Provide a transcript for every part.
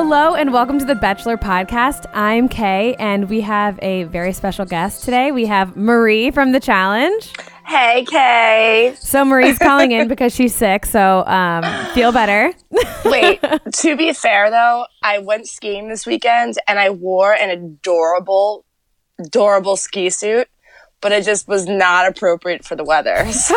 Hello and welcome to the Bachelor Podcast. I'm Kay, and we have a very special guest today. We have Marie from The Challenge. Hey, Kay. So Marie's calling in because she's sick, so um, feel better. Wait, to be fair though, I went skiing this weekend and I wore an adorable, adorable ski suit, but it just was not appropriate for the weather. So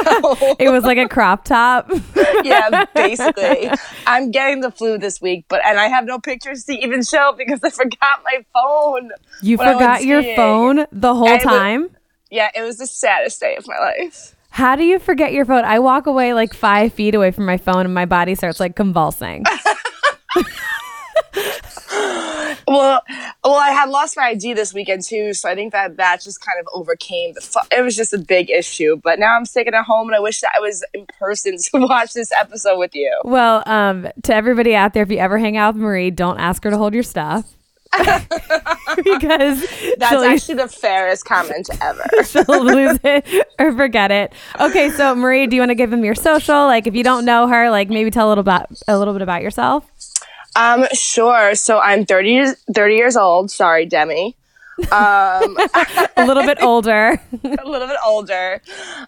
It was like a crop top. yeah, basically, I'm getting the flu this week, but and I have no pictures to even show because I forgot my phone. You when I went forgot your phone the whole time. Yeah, it was the saddest day of my life. How do you forget your phone? I walk away like five feet away from my phone and my body starts like convulsing. Well, well, I had lost my ID this weekend too, so I think that that just kind of overcame the. Fu- it was just a big issue, but now I'm sitting at home, and I wish that I was in person to watch this episode with you. Well, um, to everybody out there, if you ever hang out with Marie, don't ask her to hold your stuff. because That's actually the fairest comment ever. she'll lose it or forget it. Okay, so Marie, do you want to give them your social? Like, if you don't know her, like maybe tell a little about a little bit about yourself. Um, sure. So I'm 30 years, 30 years old. Sorry, Demi. Um, A little bit older. a little bit older.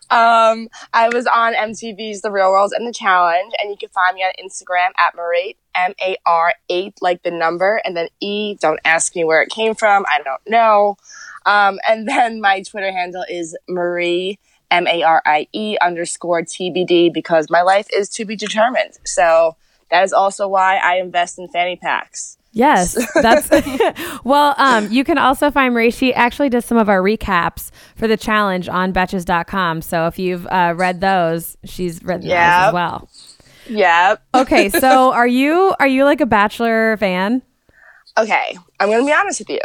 Um, I was on MTV's The Real World and The Challenge, and you can find me on Instagram at Marate, M A R 8, like the number, and then E. Don't ask me where it came from. I don't know. Um, and then my Twitter handle is Marie, M A R I E underscore TBD, because my life is to be determined. So that is also why I invest in fanny packs. Yes, that's well. Um, you can also find Marie. She actually does some of our recaps for the challenge on Betches.com. So if you've uh, read those, she's written those as well. Yep. Okay, so are you are you like a Bachelor fan? okay, I'm gonna be honest with you.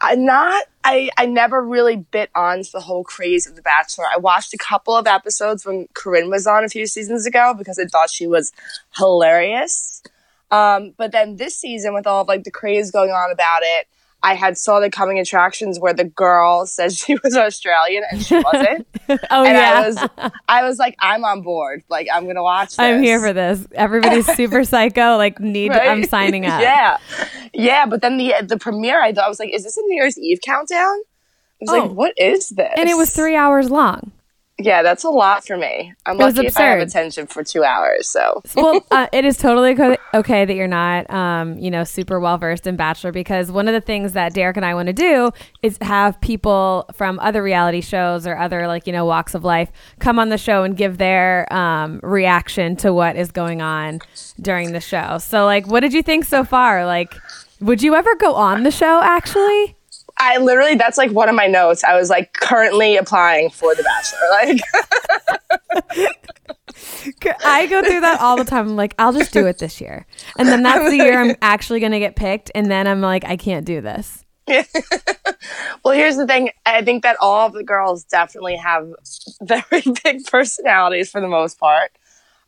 I not I I never really bit on to the whole craze of The Bachelor. I watched a couple of episodes when Corinne was on a few seasons ago because I thought she was hilarious. Um, but then this season, with all of like the craze going on about it, I had saw the coming attractions where the girl said she was Australian and she wasn't. Oh and yeah, I was I was like, I'm on board. Like I'm gonna watch this. I'm here for this. Everybody's super psycho. Like need. Right? I'm signing up. yeah, yeah. But then the the premiere, I thought I was like, "Is this a New Year's Eve countdown?" I was Oh. like, "What is this?" And it was three hours long. Yeah, that's a lot for me. I'm was lucky if I have attention for two hours. So well, uh, it is totally co- okay that you're not, um, you know, super well versed in Bachelor because one of the things that Derek and I want to do is have people from other reality shows or other like you know walks of life come on the show and give their um, reaction to what is going on during the show. So, like, what did you think so far? Like, would you ever go on the show? Actually, I literally, that's like one of my notes. I was like currently applying for The Bachelor. Like, I go through that all the time. I'm like, I'll just do it this year, and then that's the year I'm actually going to get picked, and then I'm like, I can't do this. well, here's the thing. I think that all of the girls definitely have very big personalities for the most part.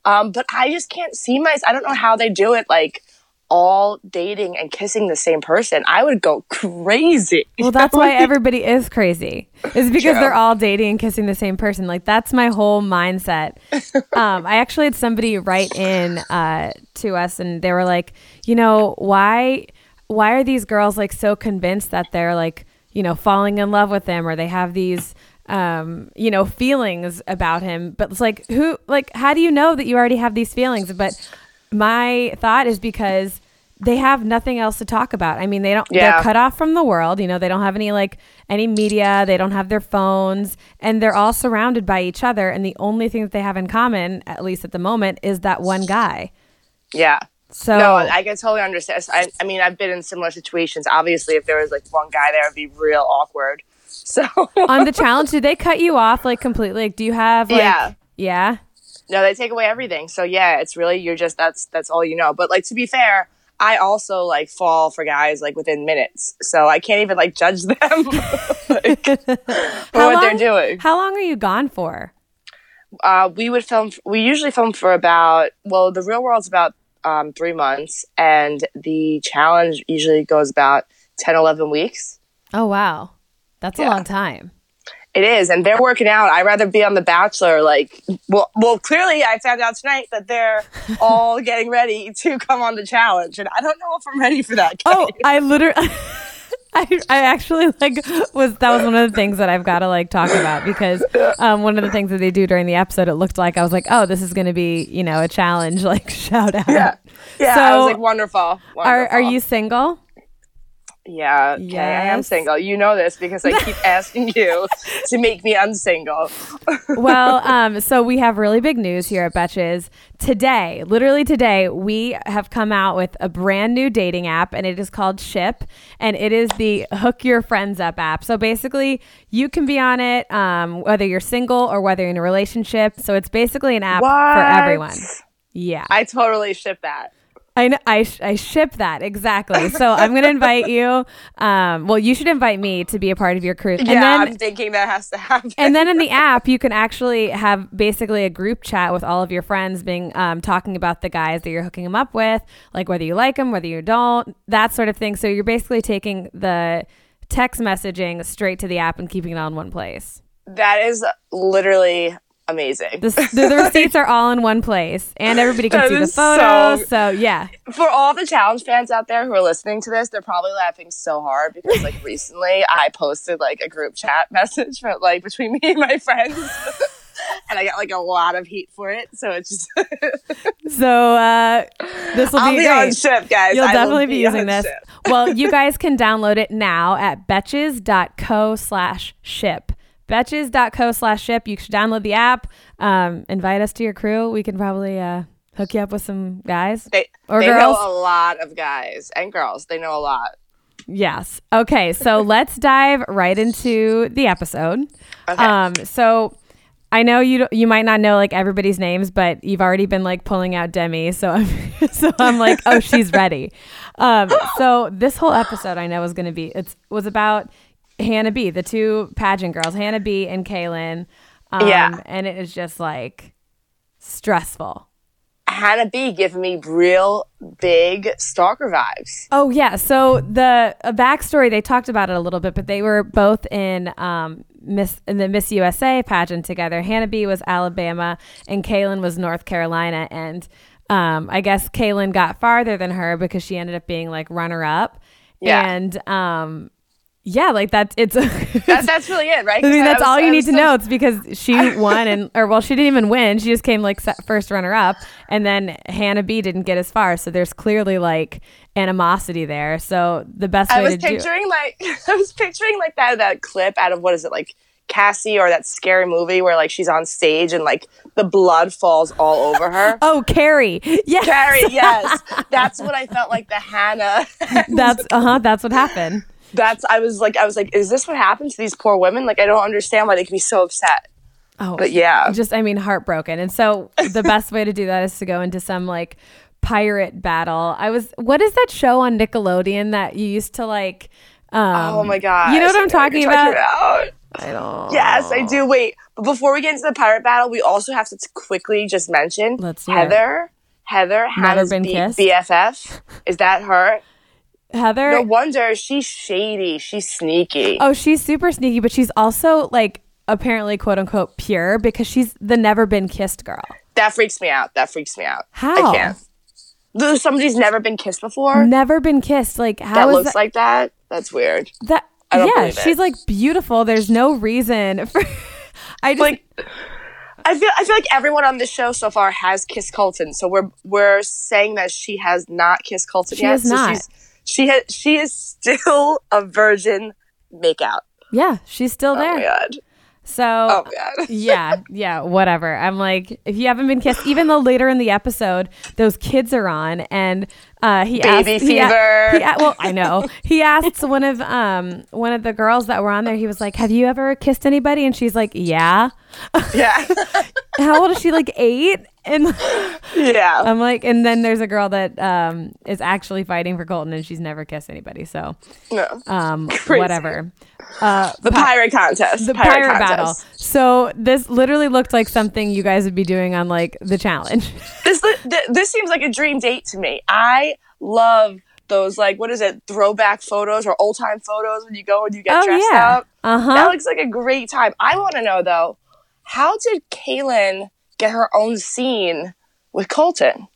Um, but I just can't see myself. I don't know how they do it. Like all dating and kissing the same person. I would go crazy. Well, that's why everybody is crazy. Is because True. they're all dating and kissing the same person. Like that's my whole mindset. Um, I actually had somebody write in uh, to us, and they were like, you know, why, why are these girls like so convinced that they're like, you know, falling in love with him, or they have these, um, you know, feelings about him? But it's like, who, like, how do you know that you already have these feelings? But my thought is because they have nothing else to talk about. I mean, they don't they're Yeah. cut off from the world, you know, they don't have any like any media, they don't have their phones, and they're all surrounded by each other and the only thing that they have in common, at least at the moment, is that one guy. Yeah. So No, I can totally understand. I, I mean, I've been in similar situations. Obviously, if there was like one guy there, it'd be real awkward. So, on the challenge, do they cut you off like completely? Like do you have like Yeah. Yeah. No, they take away everything. So yeah, it's really you're just that's that's all you know. But like to be fair, I also like fall for guys like within minutes, so I can't even like judge them like, for How what they're doing. How long are you gone for? Uh, we would film. We usually film for about well, the real world's about um, three months, and the challenge usually goes about 10, 11 weeks. Oh wow. That's a long time. It is, and they're working out. I'd rather be on The Bachelor. Like, well, well, clearly, I found out tonight that they're all getting ready to come on the challenge, and I don't know if I'm ready for that. Oh, I literally. I, I actually like was that was one of the things that I've got to like talk about because um, one of the things that they do during the episode it looked like I was like oh this is going to be you know a challenge like shout out yeah yeah So, I was like wonderful. are wonderful. are you single Yeah, okay, I am single. You know this because I keep asking you to make me unsingle. well, um, so we have really big news here at Betches. Today, literally today, we have come out with a brand new dating app and it is called Ship and it is the Hook Your Friends Up app. So basically, you can be on it um, whether you're single or whether you're in a relationship. So it's basically an app for everyone. Yeah. I totally ship that. I, kn- I, sh- I ship that exactly. So I'm going to invite you. Um, well, you should invite me to be a part of your crew. And yeah, then I'm thinking that has to happen. and then in the app, you can actually have basically a group chat with all of your friends, being um, talking about the guys that you're hooking them up with, like whether you like them, whether you don't, that sort of thing. So you're basically taking the text messaging straight to the app and keeping it all in one place. that is literally amazing. The, the, the receipts are all in one place, and everybody can That see the is so- photos. So, yeah, For all the challenge fans out there who are listening to this, they're probably laughing so hard because like recently I posted like a group chat message for like between me and my friends. And I got like a lot of heat for it, so it's just so uh, this will be be on ship, guys. You'll I definitely be using this. well, you guys can download it now at betches.co slash ship. Betches.co slash ship. You should download the app. Um, invite us to your crew. We can probably uh, hook you up with some guys. They, Or they girls. know a lot of guys and girls. They know a lot. Yes. Okay. So let's dive right into the episode. Okay. Um, so I know you you might not know like everybody's names, but you've already been like pulling out Demi, so I'm so I'm like, oh, she's ready. Um, so this whole episode I know is going to be it's was about Hannah B, the two pageant girls, Hannah B and Caelynn. Um, Yeah. and it is just like stressful. Hannah B giving me real big stalker vibes. Oh yeah. So the a backstory they talked about it a little bit, but they were both in um, Miss in the Miss USA pageant together. Hannah B was Alabama and Caelynn was North Carolina, and um, I guess Caelynn got farther than her because she ended up being like runner up. Yeah. And um, yeah, like that's it's. That, that's really it, right? I mean, that's was- all you I need to so- know. It's because she won, and or well, she didn't even win. She just came like first runner up, and then Hannah B didn't get as far. So there's clearly like animosity there. So the best way I was to do picturing like I was picturing like that that clip out of what is it like Cassie or that scary movie where like she's on stage and like the blood falls all over her. oh Carrie, yeah, Carrie, yes, that's what I felt like the Hannah. that's uh huh. That's what happened. That's I was like I was like, is this what happened to these poor women? Like I don't understand why they can be so upset. Oh, But yeah, just I mean heartbroken. And so the best way to do that is to go into some like pirate battle. I was what is that show on Nickelodeon that you used to like? Um, oh my god, You know what I'm talking about? about? I don't. Yes, I do. Wait, but before we get into the pirate battle, we also have to t- quickly just mention Let's do it. Heather. Heather Hannah's been B- kissed? BFF. Is that her? Heather. No wonder she's shady. She's sneaky. Oh, she's super sneaky, but she's also like apparently quote unquote pure because she's the never been kissed girl. That freaks me out. That freaks me out. How? I can't. Somebody's never been kissed before Never been kissed. Like how that looks that? like that. That's weird. that yeah, she's like beautiful. There's no reason for. I just Like, I feel I feel like everyone on this show so far has kissed Colton. So we're we're saying that she has not kissed Colton She yet. has so not. She's, she has she is still a virgin makeout. yeah, she's still there. Oh my there. god. So Oh yeah, yeah, whatever. I'm like, if you haven't been kissed, even though later in the episode those kids are on, and uh, he Baby asked, he a- he a- well, I know he asked one of um one of the girls that were on there. He was like, "Have you ever kissed anybody?" And she's like, "Yeah." Yeah. How old is she? Like eight. And yeah. I'm like, and then there's a girl that um is actually fighting for Colton, and she's never kissed anybody. So no. um Crazy. whatever. Uh, The pirate contest. the pirate, battle. contest. So this literally looked like something you guys would be doing on like the challenge. This th- this seems like a dream date to me. I love those like what is it throwback photos or old time photos when you go and you get Oh, dressed yeah. up. Uh That looks like a great time. I want to know though, how did Caelynn get her own scene with Colton?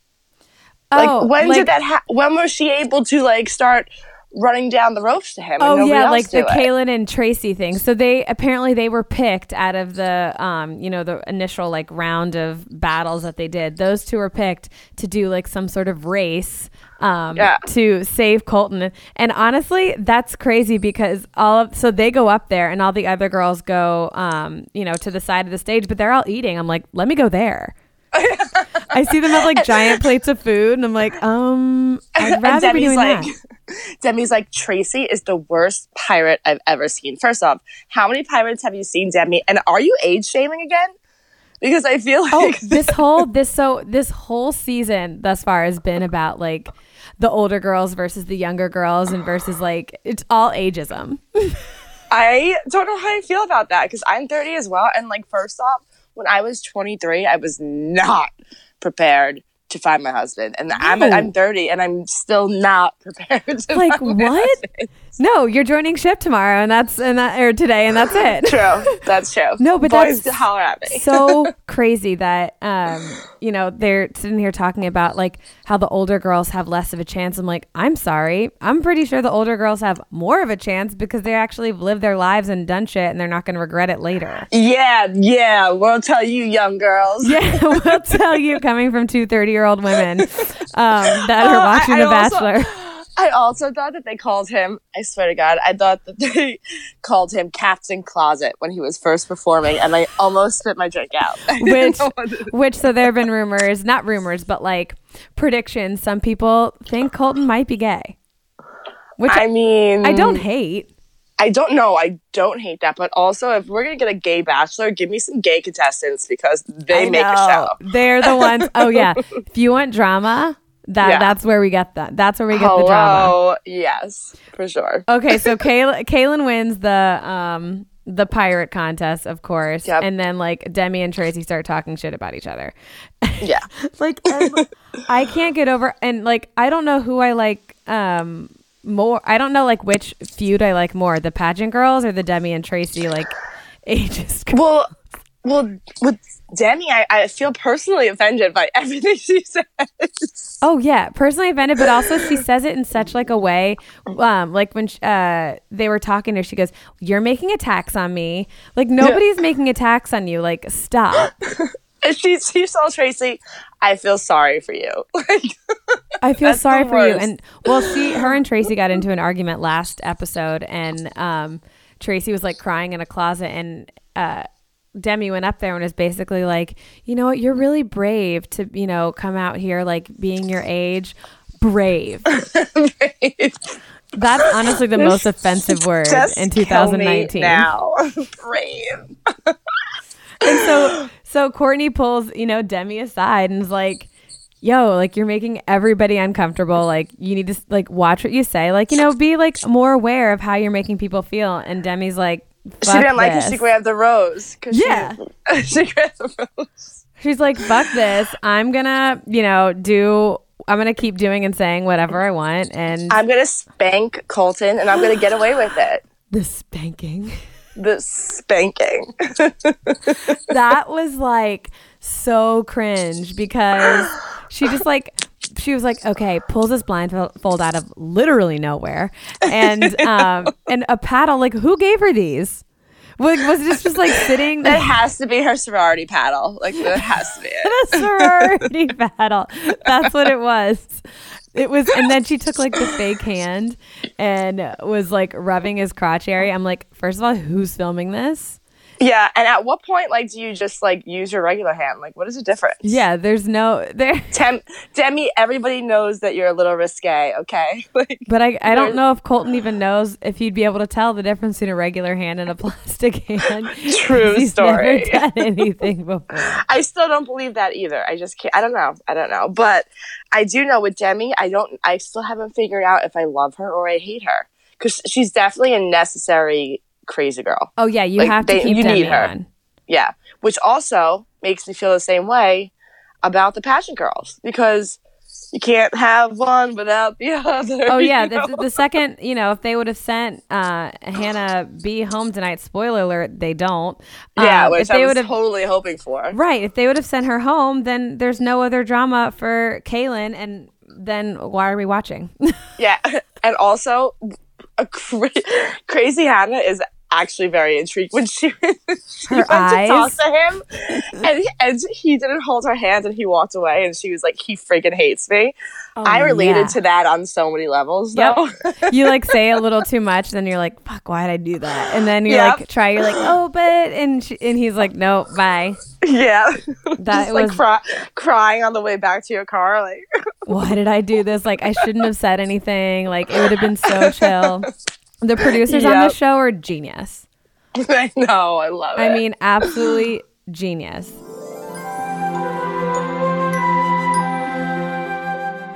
Like oh, when like, did that? Ha- when was she able to like start running down the ropes to him? Oh yeah, like the? Caelynn and Tracy thing. So they apparently they were picked out of the um, you know, the initial like round of battles that they did. Those two were picked to do like some sort of race um Yeah. to save Colton. And honestly, that's crazy because all of so they go up there and all the other girls go um, you know, to the side of the stage, but they're all eating. I'm like, "Let me go there." I see them have like giant plates of food and I'm like, "Um, I'd rather be Demi's doing like, that." Demi's like, Tracy is the worst pirate I've ever seen. First off, how many pirates have you seen, Demi? And are you age shaming again? Because I feel like Oh, this whole this so this whole season thus far has been about like the older girls versus the younger girls and versus like it's all ageism. I don't know how I feel about that because I'm 30 as well. And like, first off, when I was 23, I was not prepared to find my husband, and I'm I'm 30, and I'm still not prepared. To Like find my what? No, you're joining ship tomorrow and that's and that or today and that's it. True, that's true. No, but Boys that's holler at me. so crazy that um you know they're sitting here talking about like how the older girls have less of a chance i'm like i'm sorry i'm pretty sure the older girls have more of a chance because they actually lived their lives and done shit and they're not going to regret it later yeah, yeah. We'll tell you, young girls. yeah we'll tell you coming from two 30 year old women um, that are I- watching I the also- bachelor I also thought that they called him. I swear to God, I thought that they called him Captain Closet when he was first performing, and I almost spit my drink out. Which to- which so there have been rumors not rumors but like predictions some people think colton might be gay which I mean, I don't hate I don't know. I don't hate that, but also if we're gonna get a gay bachelor, give me some gay contestants because they I make a know. show. They're the ones. Oh yeah. if you want drama, that Yeah. that's where we get that. That's where we get the drama. Hello, yes, for sure. Okay, so Kay- Caelynn wins the um the pirate contest, of course, Yep. and then like Demi and Tracy start talking shit about each other. Yeah, like and I can't get over and like I don't know who I like um more. I don't know like which feud I like more, the pageant girls or the Demi and Tracy like ages. well, well, with Demi, I, I feel personally offended by everything she says. Oh yeah, personally offended, but also she says it in such like a way, um, like when sh uh, they were talking to her, she goes, "You're making attacks on me. Like nobody's making attacks on you. Like stop." She she told Tracy, "I feel sorry for you." Like, I feel sorry for you. And well, she, her and Tracy got into an argument last episode, and um, Tracy was like crying in a closet, and uh, Demi went up there and was basically like, you know what, you're really brave to, you know, come out here like being your age. Brave. That's honestly the most offensive word just in kill me 2019. now, brave. And so so Courtney pulls, you know, Demi aside and is like, yo, like you're making everybody uncomfortable. Like you need to like watch what you say. Like, you know, be like more aware of how you're making people feel. And Demi's like, She didn't like it. this." She grabbed the rose. 'cause she- Yeah. she grabbed the rose. She's like, fuck this. I'm gonna, you know, do I'm gonna keep doing and saying whatever I want and I'm gonna spank Colton, and I'm gonna get away with it. the spanking. The spanking. that was like so cringe because she just like she was like okay pulls this blindfold out of literally nowhere and um and a paddle. Like who gave her these? Like was this just like sitting That has to be her sorority paddle. Like that has to be it. a sorority paddle. That's what it was. It was and then she took like the fake hand and was like rubbing his crotch area. I'm like first of all who's filming this Yeah, and at what point, like, do you just like use your regular hand? Like, what is the difference? yeah there's no there Tem- Demi, everybody knows that you're a little risque. Okay, like, But I, I don't know if Colton even knows if he'd be able to tell the difference between a regular hand and a plastic hand. True He's story. Never done anything before. I still don't believe that either. I just can't. I don't know. I don't know. But I do know with Demi, I don't. I still haven't figured out if I love her or I hate her because she's definitely a necessary crazy girl. Oh yeah, you Like, have to they- keep you Demi need her. on. Yeah, which also makes me feel the same way about the Passion girls because you can't have one without the other. Oh yeah, the, the second you know, if they would have sent uh, Hannah B home tonight, spoiler alert, they don't. yeah, Um, which if they I was totally hoping for. right, if they would have sent her home, then there's no other drama for Caelynn, and then why are we watching? Yeah, and also a cra- crazy Hannah is actually very intrigued when she, she went eyes. to talk to him, and he, and he didn't hold her hand, and he walked away, and she was like, "He freaking hates me." Oh, I related Oh, yeah. to that on so many levels. Yep. You like say a little too much, then you're like, "Fuck, why did I do that?" And then you Yep. like try, you're like, "Oh, but," and she, and he's like, "No, bye." yeah, That Just, like was cry- crying on the way back to your car, like. Why did I do this? Like, I shouldn't have said anything. Like, it would have been so chill. The producers on Yep. the show are genius. I know, I love it. I mean, absolutely genius.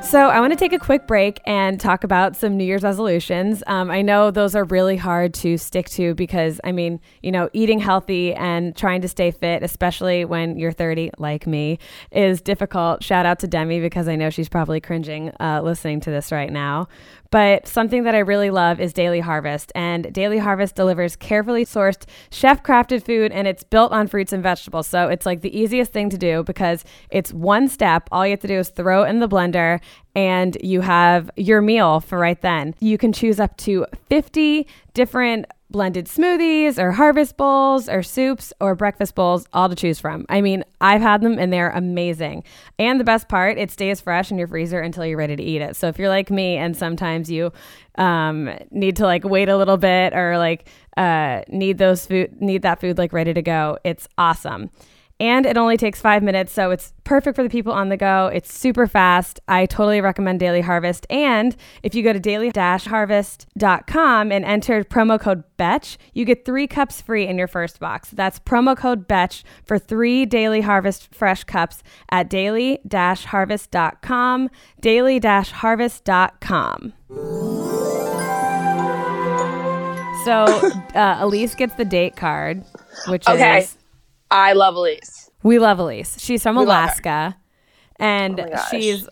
So, I want to take a quick break and talk about some New Year's resolutions. Um, I know those are really hard to stick to because, I mean, you know, eating healthy and trying to stay fit, especially when you're 30, like me, is difficult. Shout out to Demi because I know she's probably cringing uh, listening to this right now. But something that I really love is Daily Harvest. And Daily Harvest delivers carefully sourced, chef crafted food and it's built on fruits and vegetables. So it's like the easiest thing to do because it's one step. All you have to do is throw in the blender and you have your meal for right then. You can choose up to 50 different blended smoothies or harvest bowls or soups or breakfast bowls, all to choose from. I mean, I've had them and they're amazing. And the best part, it stays fresh in your freezer until you're ready to eat it. So if you're like me and sometimes you um, need to like wait a little bit or like uh, need those food, need that food like ready to go, it's awesome. And it only takes five minutes, so it's perfect for the people on the go. It's super fast. I totally recommend Daily Harvest. And if you go to daily-harvest.com and enter promo code BETCH, you get three cups free in your first box. That's promo code BETCH for three Daily Harvest fresh cups at daily-harvest.com, daily-harvest.com. So uh, Elyse gets the date card, which Okay. is I love Elyse. we love Elyse. She's from her. Alaska, and Oh she's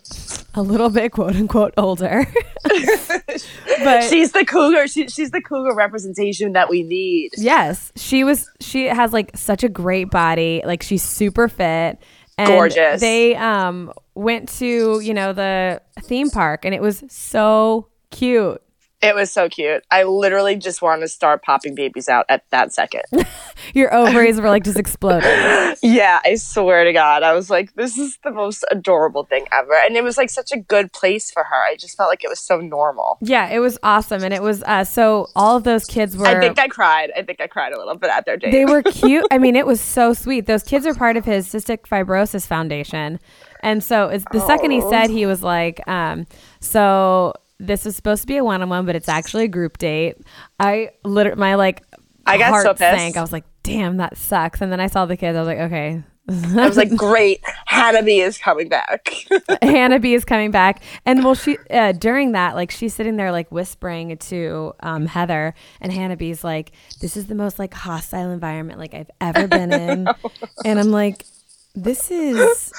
a little bit quote unquote older. but She's the cougar. She, she's the cougar representation that we need. yes, she was. She has like such a great body. Like she's super fit. And Gorgeous. They um went to you know the theme park, and it was so cute. It was so cute. I literally just wanted to start popping babies out at that second. Your ovaries were like just exploding. yeah, I swear to God. I was like, this is the most adorable thing ever. And it was like such a good place for her. I just felt like it was so normal. Yeah, it was awesome, and it was uh, so all of those kids were. I think I cried. I think I cried a little bit at their date. they were cute. I mean, it was so sweet. Those kids are part of his cystic fibrosis foundation, and so it's the second he said he was like, um, so this is supposed to be a one-on-one, but it's actually a group date. I literally my like I got heart so pissed. sank. I was like, damn, that sucks. And then I saw the kids. I was like, okay. I was like, great. Hannah B is coming back. Hannah B is coming back, and well, she uh, during that, like she's sitting there like whispering to um, Heather, and Hannah B's like, "This is the most like hostile environment like I've ever been in," and I'm like, "This is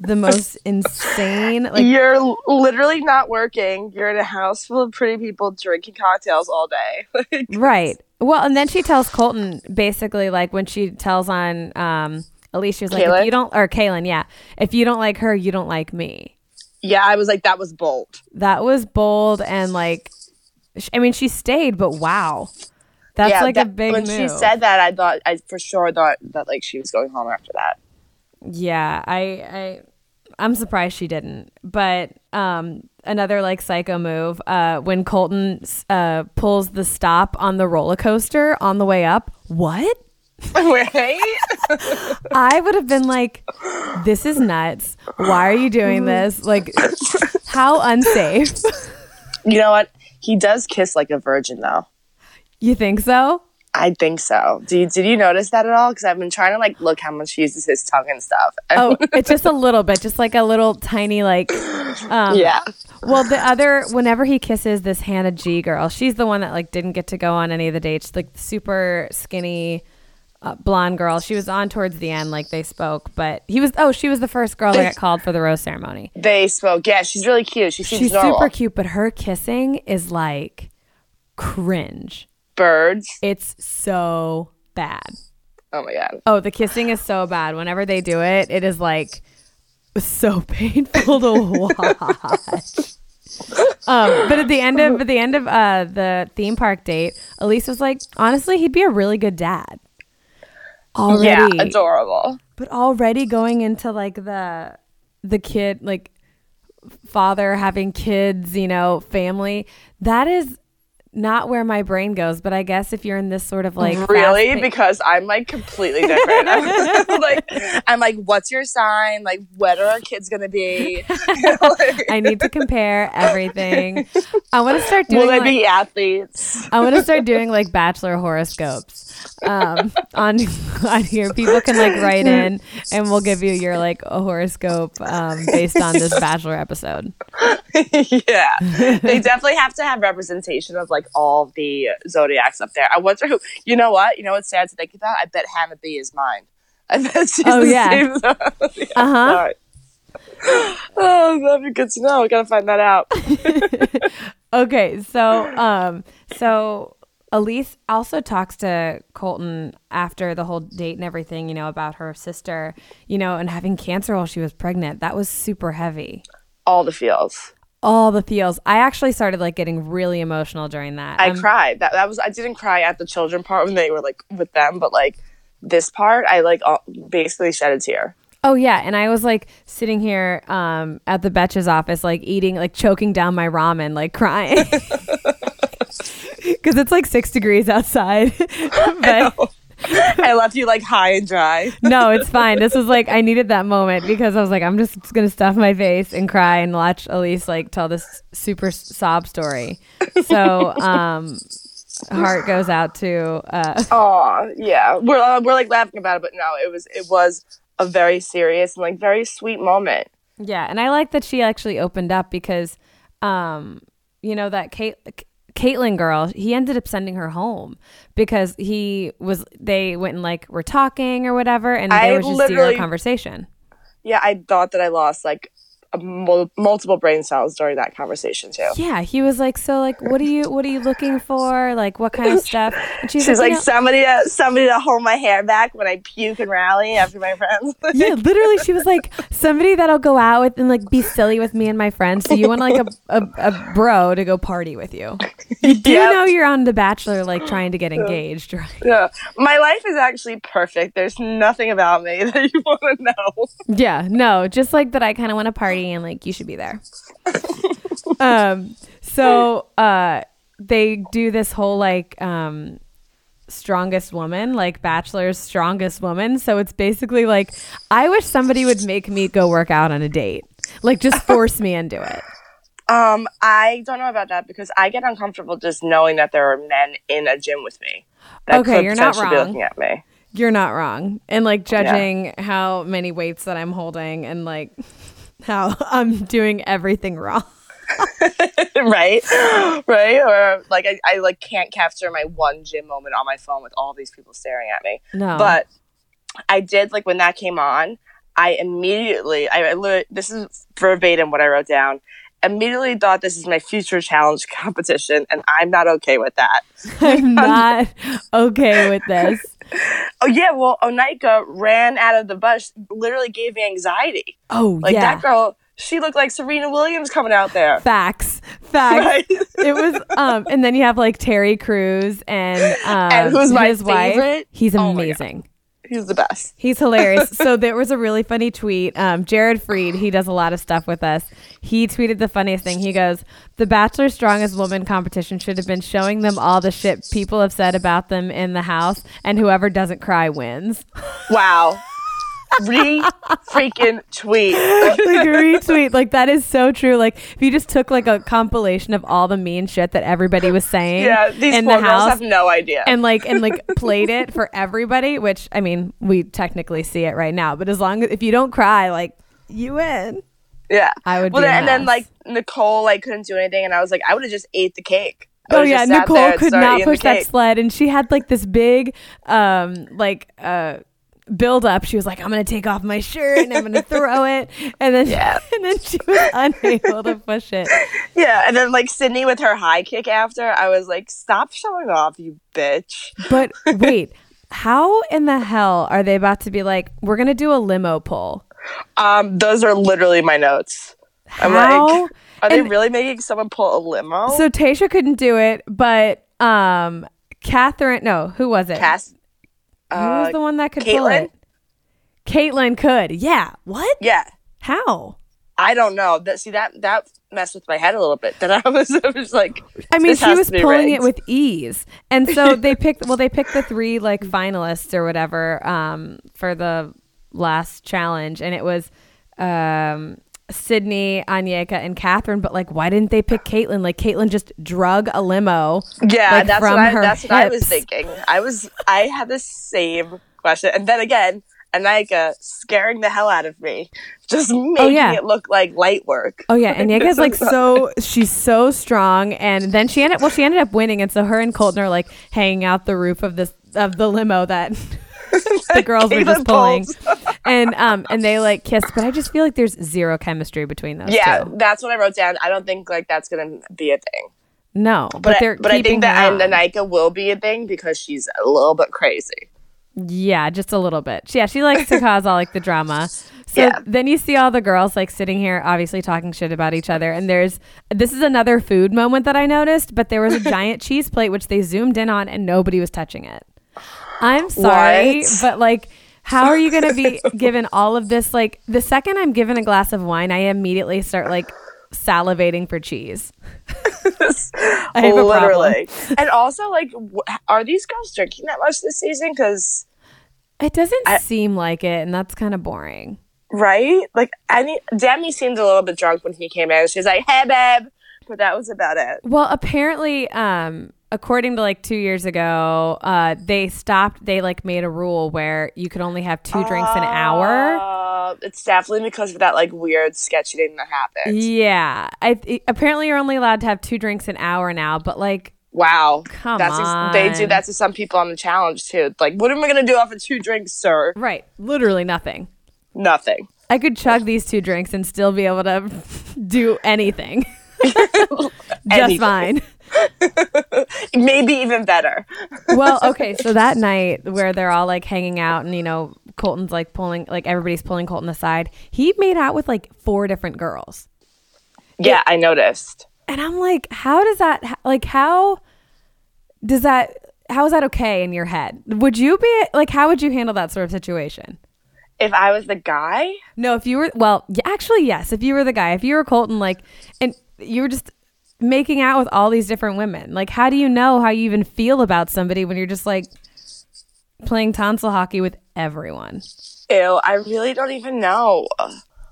the most insane." Like, You're literally not working. You're in a house full of pretty people drinking cocktails all day. Like, right? Well, and then she tells Colton basically like when she tells on um, Alicia's like, "If you don't," or Caelynn, yeah, if you don't like her, you don't like me. yeah, I was like, that was bold. that was bold and like i mean she stayed but wow that's yeah, like a that- big when move she said that, I thought I for sure thought that like she was going home after that. yeah i i i'm surprised she didn't. But um another like psycho move uh when colton uh pulls the stop on the roller coaster on the way up. What? Wait, i would have been like this is nuts. Why are you doing this? Like how unsafe. You know what? He does kiss like a virgin, though. You think so I think so. Did you, did you notice that at all? Because I've been trying to like look how much he uses his tongue and stuff. oh it's just a little bit just like a little tiny like um yeah. Well, the other, whenever he kisses this Hannah G girl, she's the one that like didn't get to go on any of the dates. Like super skinny, uh, blonde girl. She was on towards the end, like they spoke, but he was. Oh, she was the first girl that got called for the rose ceremony. They spoke. Yeah, she's really cute. She seems She's normal. super cute, but her kissing is like cringe. Birds. It's so bad. Oh my god. Oh, the kissing is so bad. Whenever they do it, it is like so painful to watch. um, but at the end of at the end of uh, the theme park date, Elyse was like, honestly, he'd be a really good dad. Already, Yeah, adorable. but already going into like the the kid like father having kids, you know, family. That is not where my brain goes. But I guess if you're in this sort of like really? fast-pa- Because I'm like completely different. I'm like, I'm like, what's your sign? Like, what are our kids gonna be? Like, I need to compare everything. I want to start doing. will they like- be athletes? I want to start doing like bachelor horoscopes um, on on here. People can like write in, and we'll give you your like a horoscope um, based on this bachelor episode. yeah, they definitely have to have representation of like all the zodiacs up there. I wonder who. You know what? You know what's sad to think about? I bet Hannah B is mine. I bet she's Oh, the yeah. same zodiac. Uh-huh. Oh, that'd be good to know. I gotta find that out. Okay, so um, so Elyse also talks to Colton after the whole date and everything, you know, about her sister, you know, and having cancer while she was pregnant. That was super heavy. All the feels. All the feels. I actually started like getting really emotional during that. I Um, cried. That that was. I didn't cry at the children part when they were like with them, but like this part, I like all, basically shed a tear. Oh yeah, and I was like sitting here um, at the Betch's office, like eating, like choking down my ramen, like crying, because it's like six degrees outside. but I left you like high and dry. no, it's fine. This was like I needed that moment because I was like, I'm just gonna stuff my face and cry and watch Elyse like tell this super sob story. So um, heart goes out to uh, Oh yeah, we're uh, we're like laughing about it, but no, it was it was a very serious and like very sweet moment. Yeah, and I like that she actually opened up because, um, you know that Kate, Caitlyn girl, he ended up sending her home because he was. They went and like were talking or whatever, and I there was just zero conversation. Yeah, I thought that I lost like mul- multiple brain cells during that conversation too. Yeah, he was like, so like, what are you, what are you looking for? Like, what kind of stuff? And she's, She's like, like "You know-" somebody to somebody to hold my hair back when I puke and rally after my friends. yeah, literally, she was like somebody that'll go out with and like be silly with me and my friends. So you want like a, a, a bro to go party with you? You do Yep. know you're on The Bachelor, like trying to get engaged, right? Yeah, my life is actually perfect. There's nothing about me that you want to know. Yeah, no, just like that I kind of want to party and like you should be there. um so uh they do this whole like um strongest woman, like bachelor's strongest woman. So it's basically like I wish somebody would make me go work out on a date. Like just force me into it. Um, I don't know about that because I get uncomfortable just knowing that there are men in a gym with me. That Okay, you're not potentially be wrong. looking at me. You're not wrong. And like judging how many weights that I'm holding and like how I'm doing everything wrong. right right or like I, I like can't capture my one gym moment on my phone with all these people staring at me No. but i did like when that came on i immediately i, I this is verbatim what i wrote down immediately thought this is my future challenge competition and i'm not okay with that I'm not okay with this. Oh yeah well Onyeka ran out of the bus literally gave me anxiety Oh like yeah. that girl she looked like serena williams coming out there Facts. Facts. Right? It was um and then you have like Terry Crews and um And who's my his wife. favorite? He's Oh amazing. He's the best He's hilarious. so there was a really funny tweet. Um, Jared Freid, he does a lot of stuff with us. He tweeted the funniest thing. He goes, "The Bachelor Strongest Woman competition should have been showing them all the shit people have said about them in the house, and whoever doesn't cry wins." Wow. Re freaking tweet. like retweet, like that is so true. Like if you just took like a compilation of all the mean shit that everybody was saying Yeah, these in the girls house, have no idea. and like and like played it for everybody which i mean we technically see it right now but as long as if you don't cry like you win yeah. I would Well, then, and then like Nicole like couldn't do anything, and I was like, I would have just ate the cake. Oh yeah, just sat there Nicole could not push that sled, and she had like this big, um, like uh, build up. She was like, "I'm gonna take off my shirt and I'm gonna throw it," and then Yeah. and then she was unable to push it. Yeah, and then like Sydney with her high kick after, I was like, "Stop showing off, you bitch." But wait, how in the hell are they about to be like, "We're gonna do a limo pull"? Um, those are literally my notes. I'm How? like, are they really making someone pull a limo? So Tasha couldn't do it, but um, Catherine, no, who was it? Cass, who was uh, the one that could pull Caitlin? it? Caitlin could. Yeah. What? yeah, How? I don't know. That see that that messed with my head a little bit. That I was, I was like, I mean, she was pulling it with ease, and so they picked. Well, they picked the three like finalists or whatever um, for the last challenge, and it was um, Sydney, Onyeka, and Catherine. But like, why didn't they pick Caitlin? Like, Caitlin just drug a limo. Yeah, like, that's from what I, that's what I was thinking. I was I had the same question, and then again, Onyeka scaring the hell out of me, just oh, making Oh, yeah. it look like light work. Oh yeah, and Yaga's like so she's so strong, and then she ended well she ended up winning, and so her and Colton are like hanging out the roof of this of the limo that the girls were just pulling. and um and they like kissed, but I just feel like there's zero chemistry between those Yeah, two. that's what I wrote down. I don't think like that's gonna be a thing. No, but, But they're I, but I think that her on. Onyeka will be a thing because she's a little bit crazy. Yeah, just a little bit. Yeah, she likes to cause all like the drama. So Yeah. then you see all the girls like sitting here, obviously talking shit about each other. And there's this is another food moment that I noticed, but there was a giant cheese plate which they zoomed in on and nobody was touching it. I'm sorry, What? but like, how are you going to be given all of this? Like, the second I'm given a glass of wine, I immediately start like salivating for cheese. I have. Literally, and also like, are these girls drinking that much this season? Because It doesn't I- seem like it, and that's kind of boring. right, like any Demi seemed a little bit drunk when he came in. She's like, "Hey, babe," but that was about it. Well, apparently, um, according to like two years ago, uh, they stopped. They like made a rule where you could only have two drinks an hour. Uh, it's definitely because of that like weird sketchy thing that happened. Yeah, I apparently you're only allowed to have two drinks an hour now. But like, Wow, Come That's they do that to some people on the challenge too. Like, what am I gonna do off of two drinks, sir? right, literally nothing. Nothing. I could chug these two drinks and still be able to do anything. Just fine. Maybe even better. well, okay, so that night where they're all like hanging out and you know Colton's like pulling like everybody's pulling Colton aside. He made out with like four different girls. Yeah, I noticed. And I'm like, how does that like how does that how is that okay in your head? Would you be like how would you handle that sort of situation? If I was the guy, No, if you were well, actually yes, if you were the guy, if you were Colton like and you were just making out with all these different women. Like how do you know how you even feel about somebody when you're just like playing tonsil hockey with everyone? ew, I really don't even know.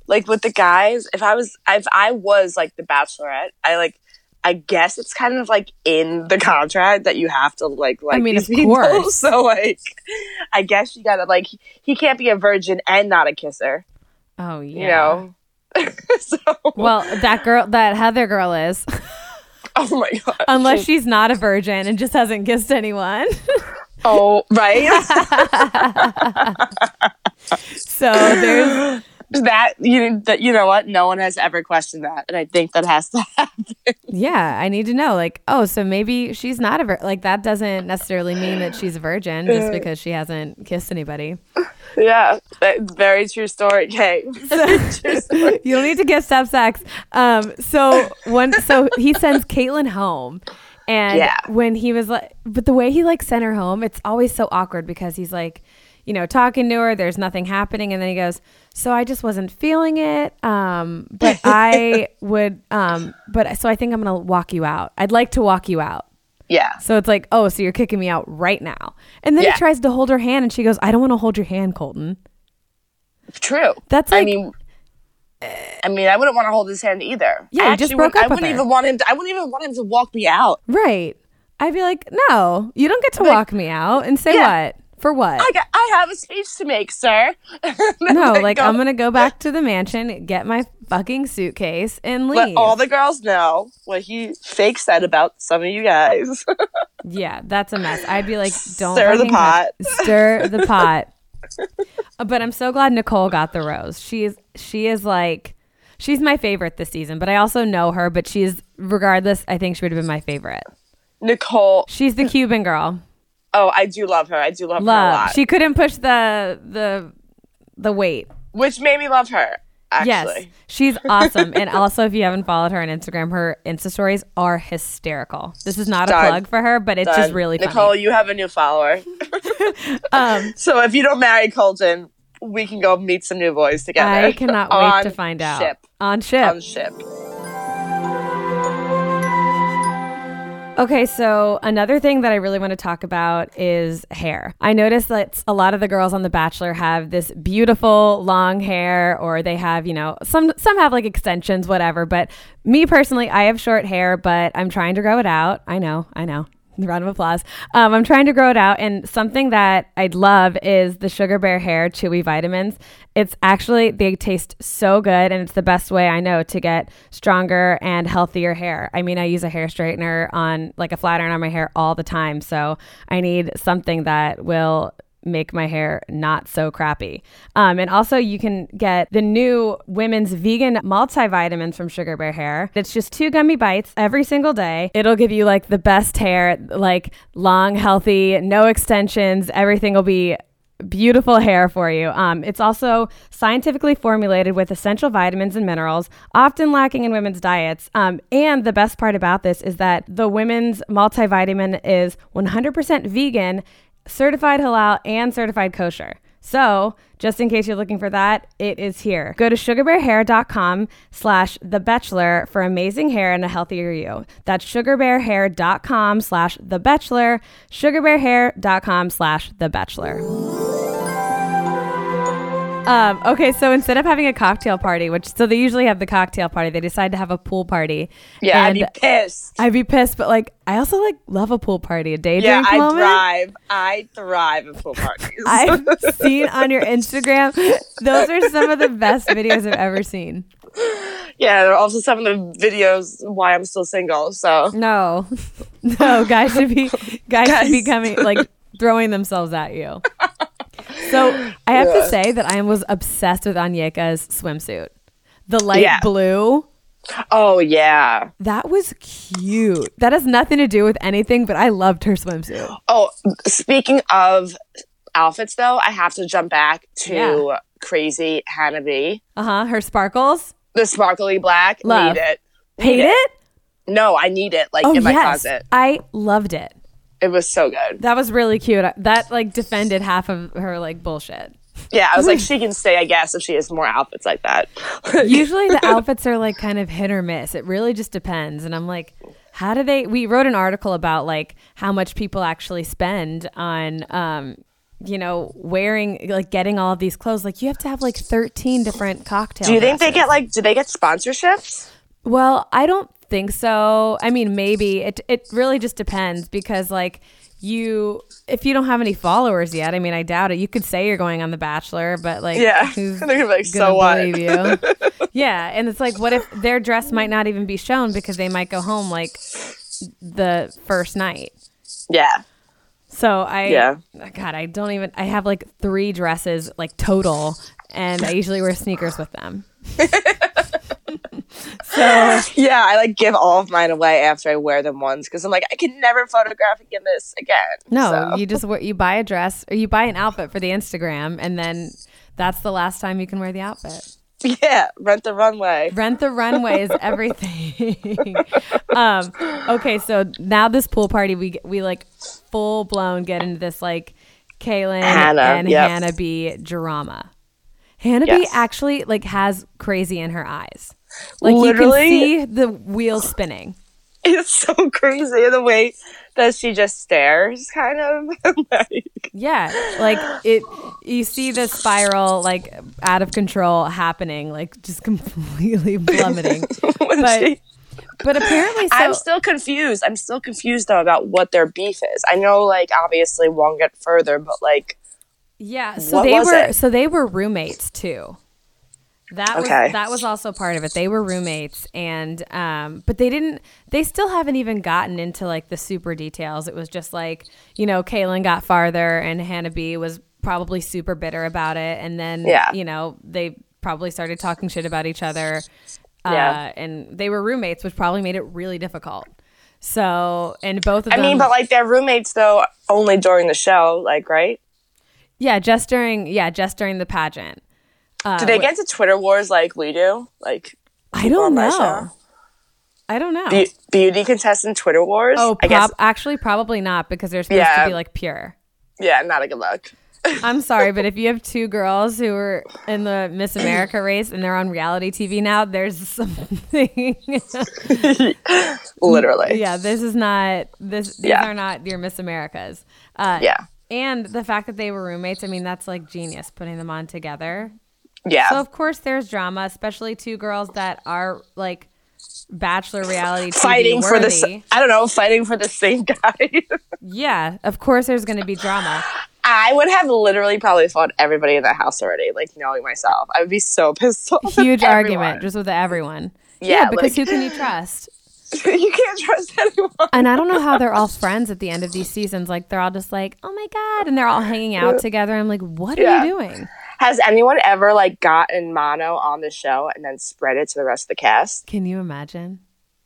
Like with the guys, if I was, if I was like the Bachelorette, I like, I guess it's kind of like in the contract that you have to like like I mean, of people. course. So like, I guess you gotta like he, he can't be a virgin and not a kisser. Oh yeah. You know. so, Well, that girl, that Heather girl is, oh my god. unless she's not a virgin and just hasn't kissed anyone. oh right. so there's that you that you know what? No one has ever questioned that, and I think that has to happen. Yeah, I need to know. Like, oh, so maybe she's not a vir- like that doesn't necessarily mean that she's a virgin just because she hasn't kissed anybody. yeah, very true story. Kate. true story. You don't need to gift up sex. Um, so one, so he sends Caitlin home, and Yeah. when he was like, but the way he like sent her home, it's always so awkward because he's like, you know, talking to her, there's nothing happening, and then he goes, so I just wasn't feeling it. Um, but I would, um, but so I think I'm gonna walk you out. I'd like to walk you out. Yeah, So it's like, oh, so you're kicking me out right now. And then Yeah. he tries to hold her hand and she goes, I don't want to hold your hand, Colton. true. That's I like, mean, I mean, I wouldn't want to hold his hand either. Yeah, I just broke wouldn't- up I wouldn't her. even want him. To, I wouldn't even want him to walk me out. right. I'd be like, no, you don't get to like- walk me out and say Yeah. what? For what? I, got, I have a speech to make, sir. no, like go- I'm gonna go back to the mansion, get my fucking suitcase, and leave. let all the girls know what he fake said about some of you guys. yeah, that's a mess. I'd be like, don't Stir the pot. stir the pot. Uh, but I'm so glad Nicole got the rose. She's she is like she's my favorite this season. But I also know her. But she's regardless. I think she would have been my favorite. Nicole, She's the Cuban girl. Oh, I do love her. I do love, her a lot. She couldn't push the the the weight. which made me love her, Yes, she's awesome. and also, if you haven't followed her on Instagram, her Insta stories are hysterical. This is not a plug for her, but it's just Done. really Nicole, funny. you have a new follower. Um, so if you don't marry Colton, we can go meet some new boys together. I cannot wait to find out Ship. on ship. On ship. Okay, so another thing that I really want to talk about is hair. I noticed that a lot of the girls on The Bachelor have this beautiful long hair, or they have, you know, some some have like extensions, whatever. But me personally, I have short hair, but I'm trying to grow it out. I know, I know. Round of applause. Um, I'm trying to grow it out, and something that I'd love is the Sugar Bear Hair Chewy Vitamins. It's actually they taste so good, and it's the best way I know to get stronger and healthier hair. I mean, I use a hair straightener on like a flat iron on my hair all the time, so I need something that will make my hair not so crappy. Um, and also, you can get the new women's vegan multivitamins from Sugar Bear Hair. It's just two gummy bites every single day. It'll give you like the best hair, like long, healthy, no extensions. Everything will be beautiful hair for you. Um, it's also scientifically formulated with essential vitamins and minerals, often lacking in women's diets. Um, and the best part about this is that the women's multivitamin is 100% vegan, certified halal, and certified kosher. So, just in case you're looking for that, it is here. Go to sugarbearhair.com slash the betchelor for amazing hair and a healthier you. That's sugarbearhair.com slash the betchelor, sugarbearhair.com slash the betchelor. Um, okay, so instead of having a cocktail party, which so they usually have the cocktail party, they decide to have a pool party. Yeah, I'd be pissed. I'd be pissed, but like I also like love a pool party, a day yeah, drink I moment. thrive. I thrive at pool parties. I've seen on your Instagram. Those are some of the best videos I've ever seen. yeah, there are also some of the videos why I'm still single. So No, no, guys should be guys, should be coming like throwing themselves at you. So I have to say that I was obsessed with Onyeka's swimsuit, the light Yeah. blue. Oh yeah. That was cute. That has nothing to do with anything, but I loved her swimsuit. Oh, speaking of outfits though, I have to jump back to Yeah. crazy Hannah B. Uh huh. Her sparkles. The sparkly black. Love. Need it. Hate Need it? No, I need it like Oh in my yes, closet. I loved it. It was so good. That was really cute. That like defended half of her like bullshit. Yeah, I was like, she can stay, I guess, if she has more outfits like that. Usually the outfits are like kind of hit or miss. It really just depends. And I'm like, how do they? We wrote an article about like how much people actually spend on, um, you know, wearing like getting all of these clothes. Like you have to have like 13 different cocktails. Do you think they get like? Do they get sponsorships? Well, I don't think so. I mean, maybe it it really just depends because like you if you don't have any followers yet, I mean, I doubt it. You could say you're going on The Bachelor, but like Yeah, who's they're gonna be like, gonna what? believe you? yeah, and it's like what if their dress might not even be shown because they might go home like the first night. Yeah, So I Yeah. God, I don't even I have like 3 dresses like total and I usually wear sneakers with them. so yeah. I like give all of mine away after I wear them once because I'm like, I can never photograph in this again. No, So, you just you buy a dress or you buy an outfit for the Instagram, and then that's the last time you can wear the outfit. yeah, rent the runway. Rent the runway is everything. um, okay, so now this pool party, we get- we like full blown get into this like Caelynn Hannah, and yep. Hannah B drama. Hannah B actually like has crazy in her eyes. Like Literally? you can see the wheel spinning. It's so crazy the way that she just stares, kind of. like, Yeah, like it. You see the spiral like out of control happening, like just completely plummeting. But- she But apparently, so I'm still confused. I'm still confused though about what their beef is. I know, like, obviously, won't get further, but like, yeah. So they were it? so they were roommates too. That was that was also part of it. They were roommates, and um, but they didn't. They still haven't even gotten into like the super details. It was just like you know, Caelynn got farther, and Hannah B was probably super bitter about it, and then Yeah. you know they probably started talking shit about each other. Uh, Yeah. and they were roommates, which probably made it really difficult. So, and both of I mean, but like, they're roommates though, only during the show, like, right? yeah, just during yeah, just during the pageant. Do they get to Twitter wars like we do? Like, I don't know. I don't know. be- beauty contestant Twitter wars? Oh, I guess. actually, probably not because they're supposed Yeah. to be like pure. Yeah, not a good look. I'm sorry, but if you have two girls who are in the Miss America race and they're on reality TV now, there's something. Literally. yeah, this is not this. These Yeah. are not your Miss Americas. Uh, Yeah. and the fact that they were roommates, I mean, that's like genius putting them on together. Yeah. So of course there's drama, especially two girls that are like bachelor reality TV fighting for the. I don't know, fighting for the same guy. Yeah, of course there's going to be drama. I would have literally probably fought everybody in the house already, like knowing myself. I would be so pissed off. Huge argument just with everyone. Yeah, because like- who can you trust? you can't trust anyone. And I don't know how they're all friends at the end of these seasons. Like they're all just like, "Oh my god," and they're all hanging out together. I'm like, "What are Yeah. you doing?" Has anyone ever like gotten mono on the show and then spread it to the rest of the cast? Can you imagine?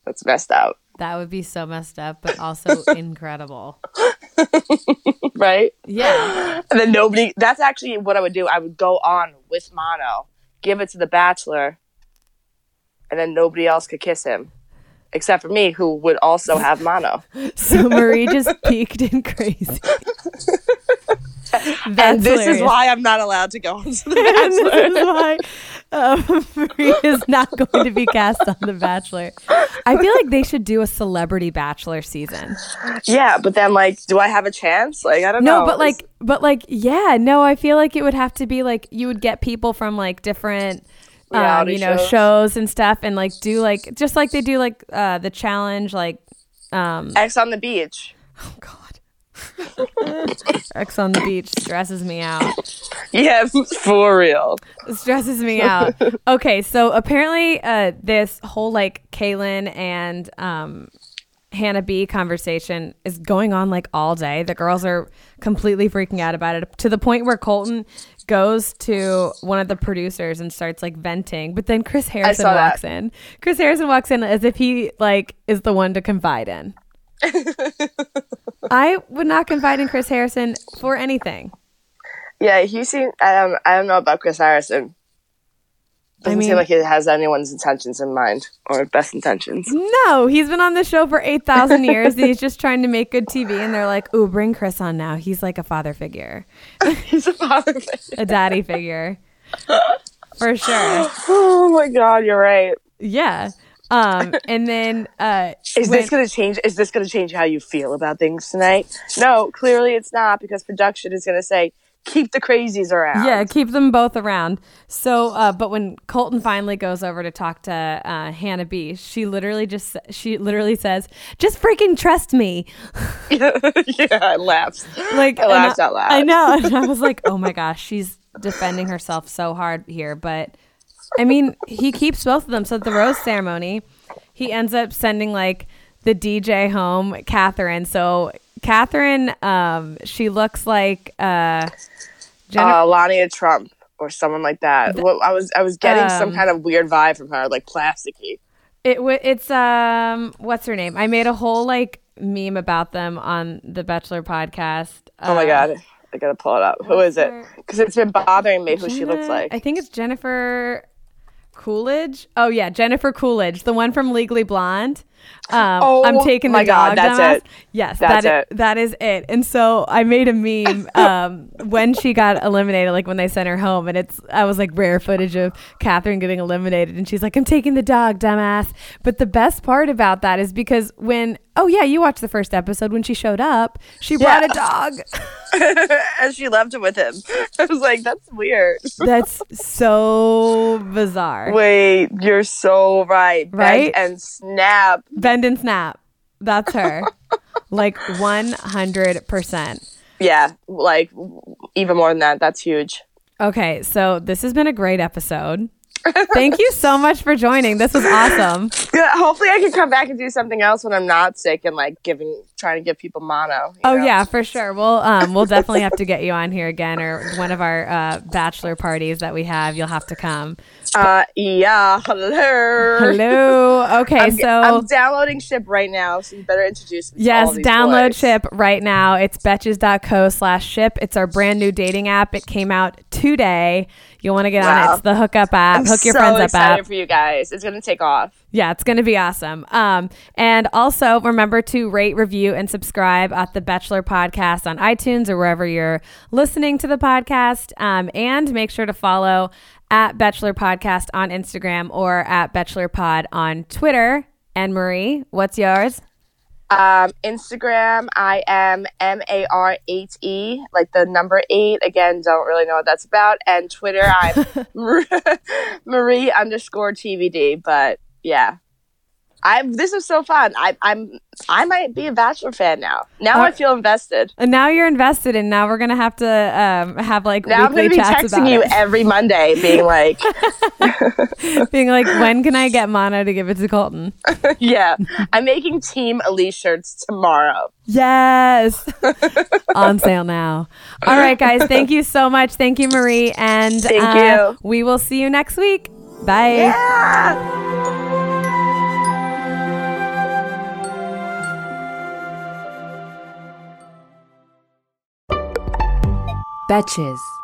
That's messed up, That would be so messed up, but also incredible. right? Yeah. And then nobody. That's actually what I would do. I would go on with mono, give it to the bachelor, and then nobody else could kiss him, except for me, who would also have mono. So Marie just peaked in crazy. And this is why I'm not allowed to go on to the And this bachelor. is why um, Marie is not going to be cast on The Bachelor. I feel like they should do a celebrity Bachelor season. yeah, but then like, do I have a chance? Like, I don't know. No, but like, but like, yeah, no, I feel like it would have to be like you would get people from like different, um, you know, shows. shows and stuff, and like do like just like they do like uh the challenge, like, um, X on the beach. oh god, X on the beach stresses me out. Yeah, for real. It stresses me out. Okay, so apparently, uh, this whole like Caelynn and um, Hannah B conversation is going on like all day. The girls are completely freaking out about it to the point where Colton goes to one of the producers and starts like venting. But then Chris Harrison walks in. Chris Harrison walks in as if he like is the one to confide in. I would not confide in Chris Harrison for anything. Yeah, he seemed. Um, I don't know about Chris Harrison. Doesn't mean- seem like he has anyone's intentions in mind or best intentions. No, he's been on the show for 8,000 years. and he's just trying to make good TV. And they're like, ooh, bring Chris on now. He's like a father figure, He's a father. figure. a daddy figure. For sure. Oh my god, you're right. Yeah. Um, and then uh, Is when- this gonna change? Is this gonna change how you feel about things tonight? No, clearly it's not because production is gonna say keep the crazies around. Yeah, keep them both around. So, uh, but when Colton finally goes over to talk to uh, Hannah B, she literally just she literally says, "Just freaking trust me." yeah, I laughed. Like I laughed out loud. I know, and I was like, "Oh my gosh, she's defending herself so hard here." But I mean, he keeps both of them. So at the rose ceremony, he ends up sending like the DJ home, Catherine. So Catherine, um, she looks like uh, Jennifer. Uh, Lania Trump or someone like that. Well, I was I was getting some Um, kind of weird vibe from her, like plasticky. It w- it's um what's her name? I made a whole like meme about them on the Bachelor podcast. Oh my Uh, god, I gotta pull it up. Who is it? Because it's been bothering me who she looks like. I think it's Jennifer Coolidge. Oh yeah, Jennifer Coolidge, the one from Legally Blonde. Um, Oh I'm taking the my God, dog. that's dumbass. it. Yes, That's that it. that is it. And so I made a meme um, when she got eliminated, like when they sent her home, and it's I was like rare footage of Catherine getting eliminated, and she's like, "I'm taking the dog, dumbass." But the best part about that is because when oh yeah, you watched the first episode when she showed up, she brought a dog. and she left it with him. I was like, that's weird. That's so bizarre. Wait, you're so right. Right? and snap. Bend and snap. That's her. like 100%. Yeah, like even more than that. That's huge. Okay, so this has been a great episode. Thank you so much for joining. This was awesome. Yeah, hopefully I can come back and do something else when I'm not sick and like giving, trying to give people mono. Oh know? yeah, for sure. We'll um we'll definitely have to get you on here again or one of our uh, bachelor parties that we have. You'll have to come. Uh, yeah. Hello. Hello. Okay, I'm, so I'm downloading Ship right now, so you better introduce me. to all Yes, download boys. ship right now. It's betches.co slash ship. It's our brand new dating app. It came out today. You'll want to get on it. It's the hookup app. I'm Hook your so friends up excited app. for you guys. It's gonna take off. Yeah, it's going to be awesome. Um, and also remember to rate, review, and subscribe at the Bachelor Podcast on iTunes or wherever you're listening to the podcast. Um, and make sure to follow at Bachelor Podcast on Instagram or at Bachelor Pod on Twitter. And Marie, what's yours? Um, Instagram, I am M A R eight E, like the number eight. Again, don't really know what that's about. And Twitter, I'm Marie underscore TVD. But yeah, I this is so fun. I, I'm I might be a Bachelor fan now. Now Uh, I feel invested. And now you're invested, and now we're gonna have to um, have like Now I'm gonna be texting you it. every Monday, being like, being like, when can I get mono to give it to Colton? "Yeah, I'm making Team Elyse shirts tomorrow." Yes, on sale now. All right, guys, thank you so much. Thank you, Marie, and Thank uh, you. We will see you next week. Bye. Yeah. Betches.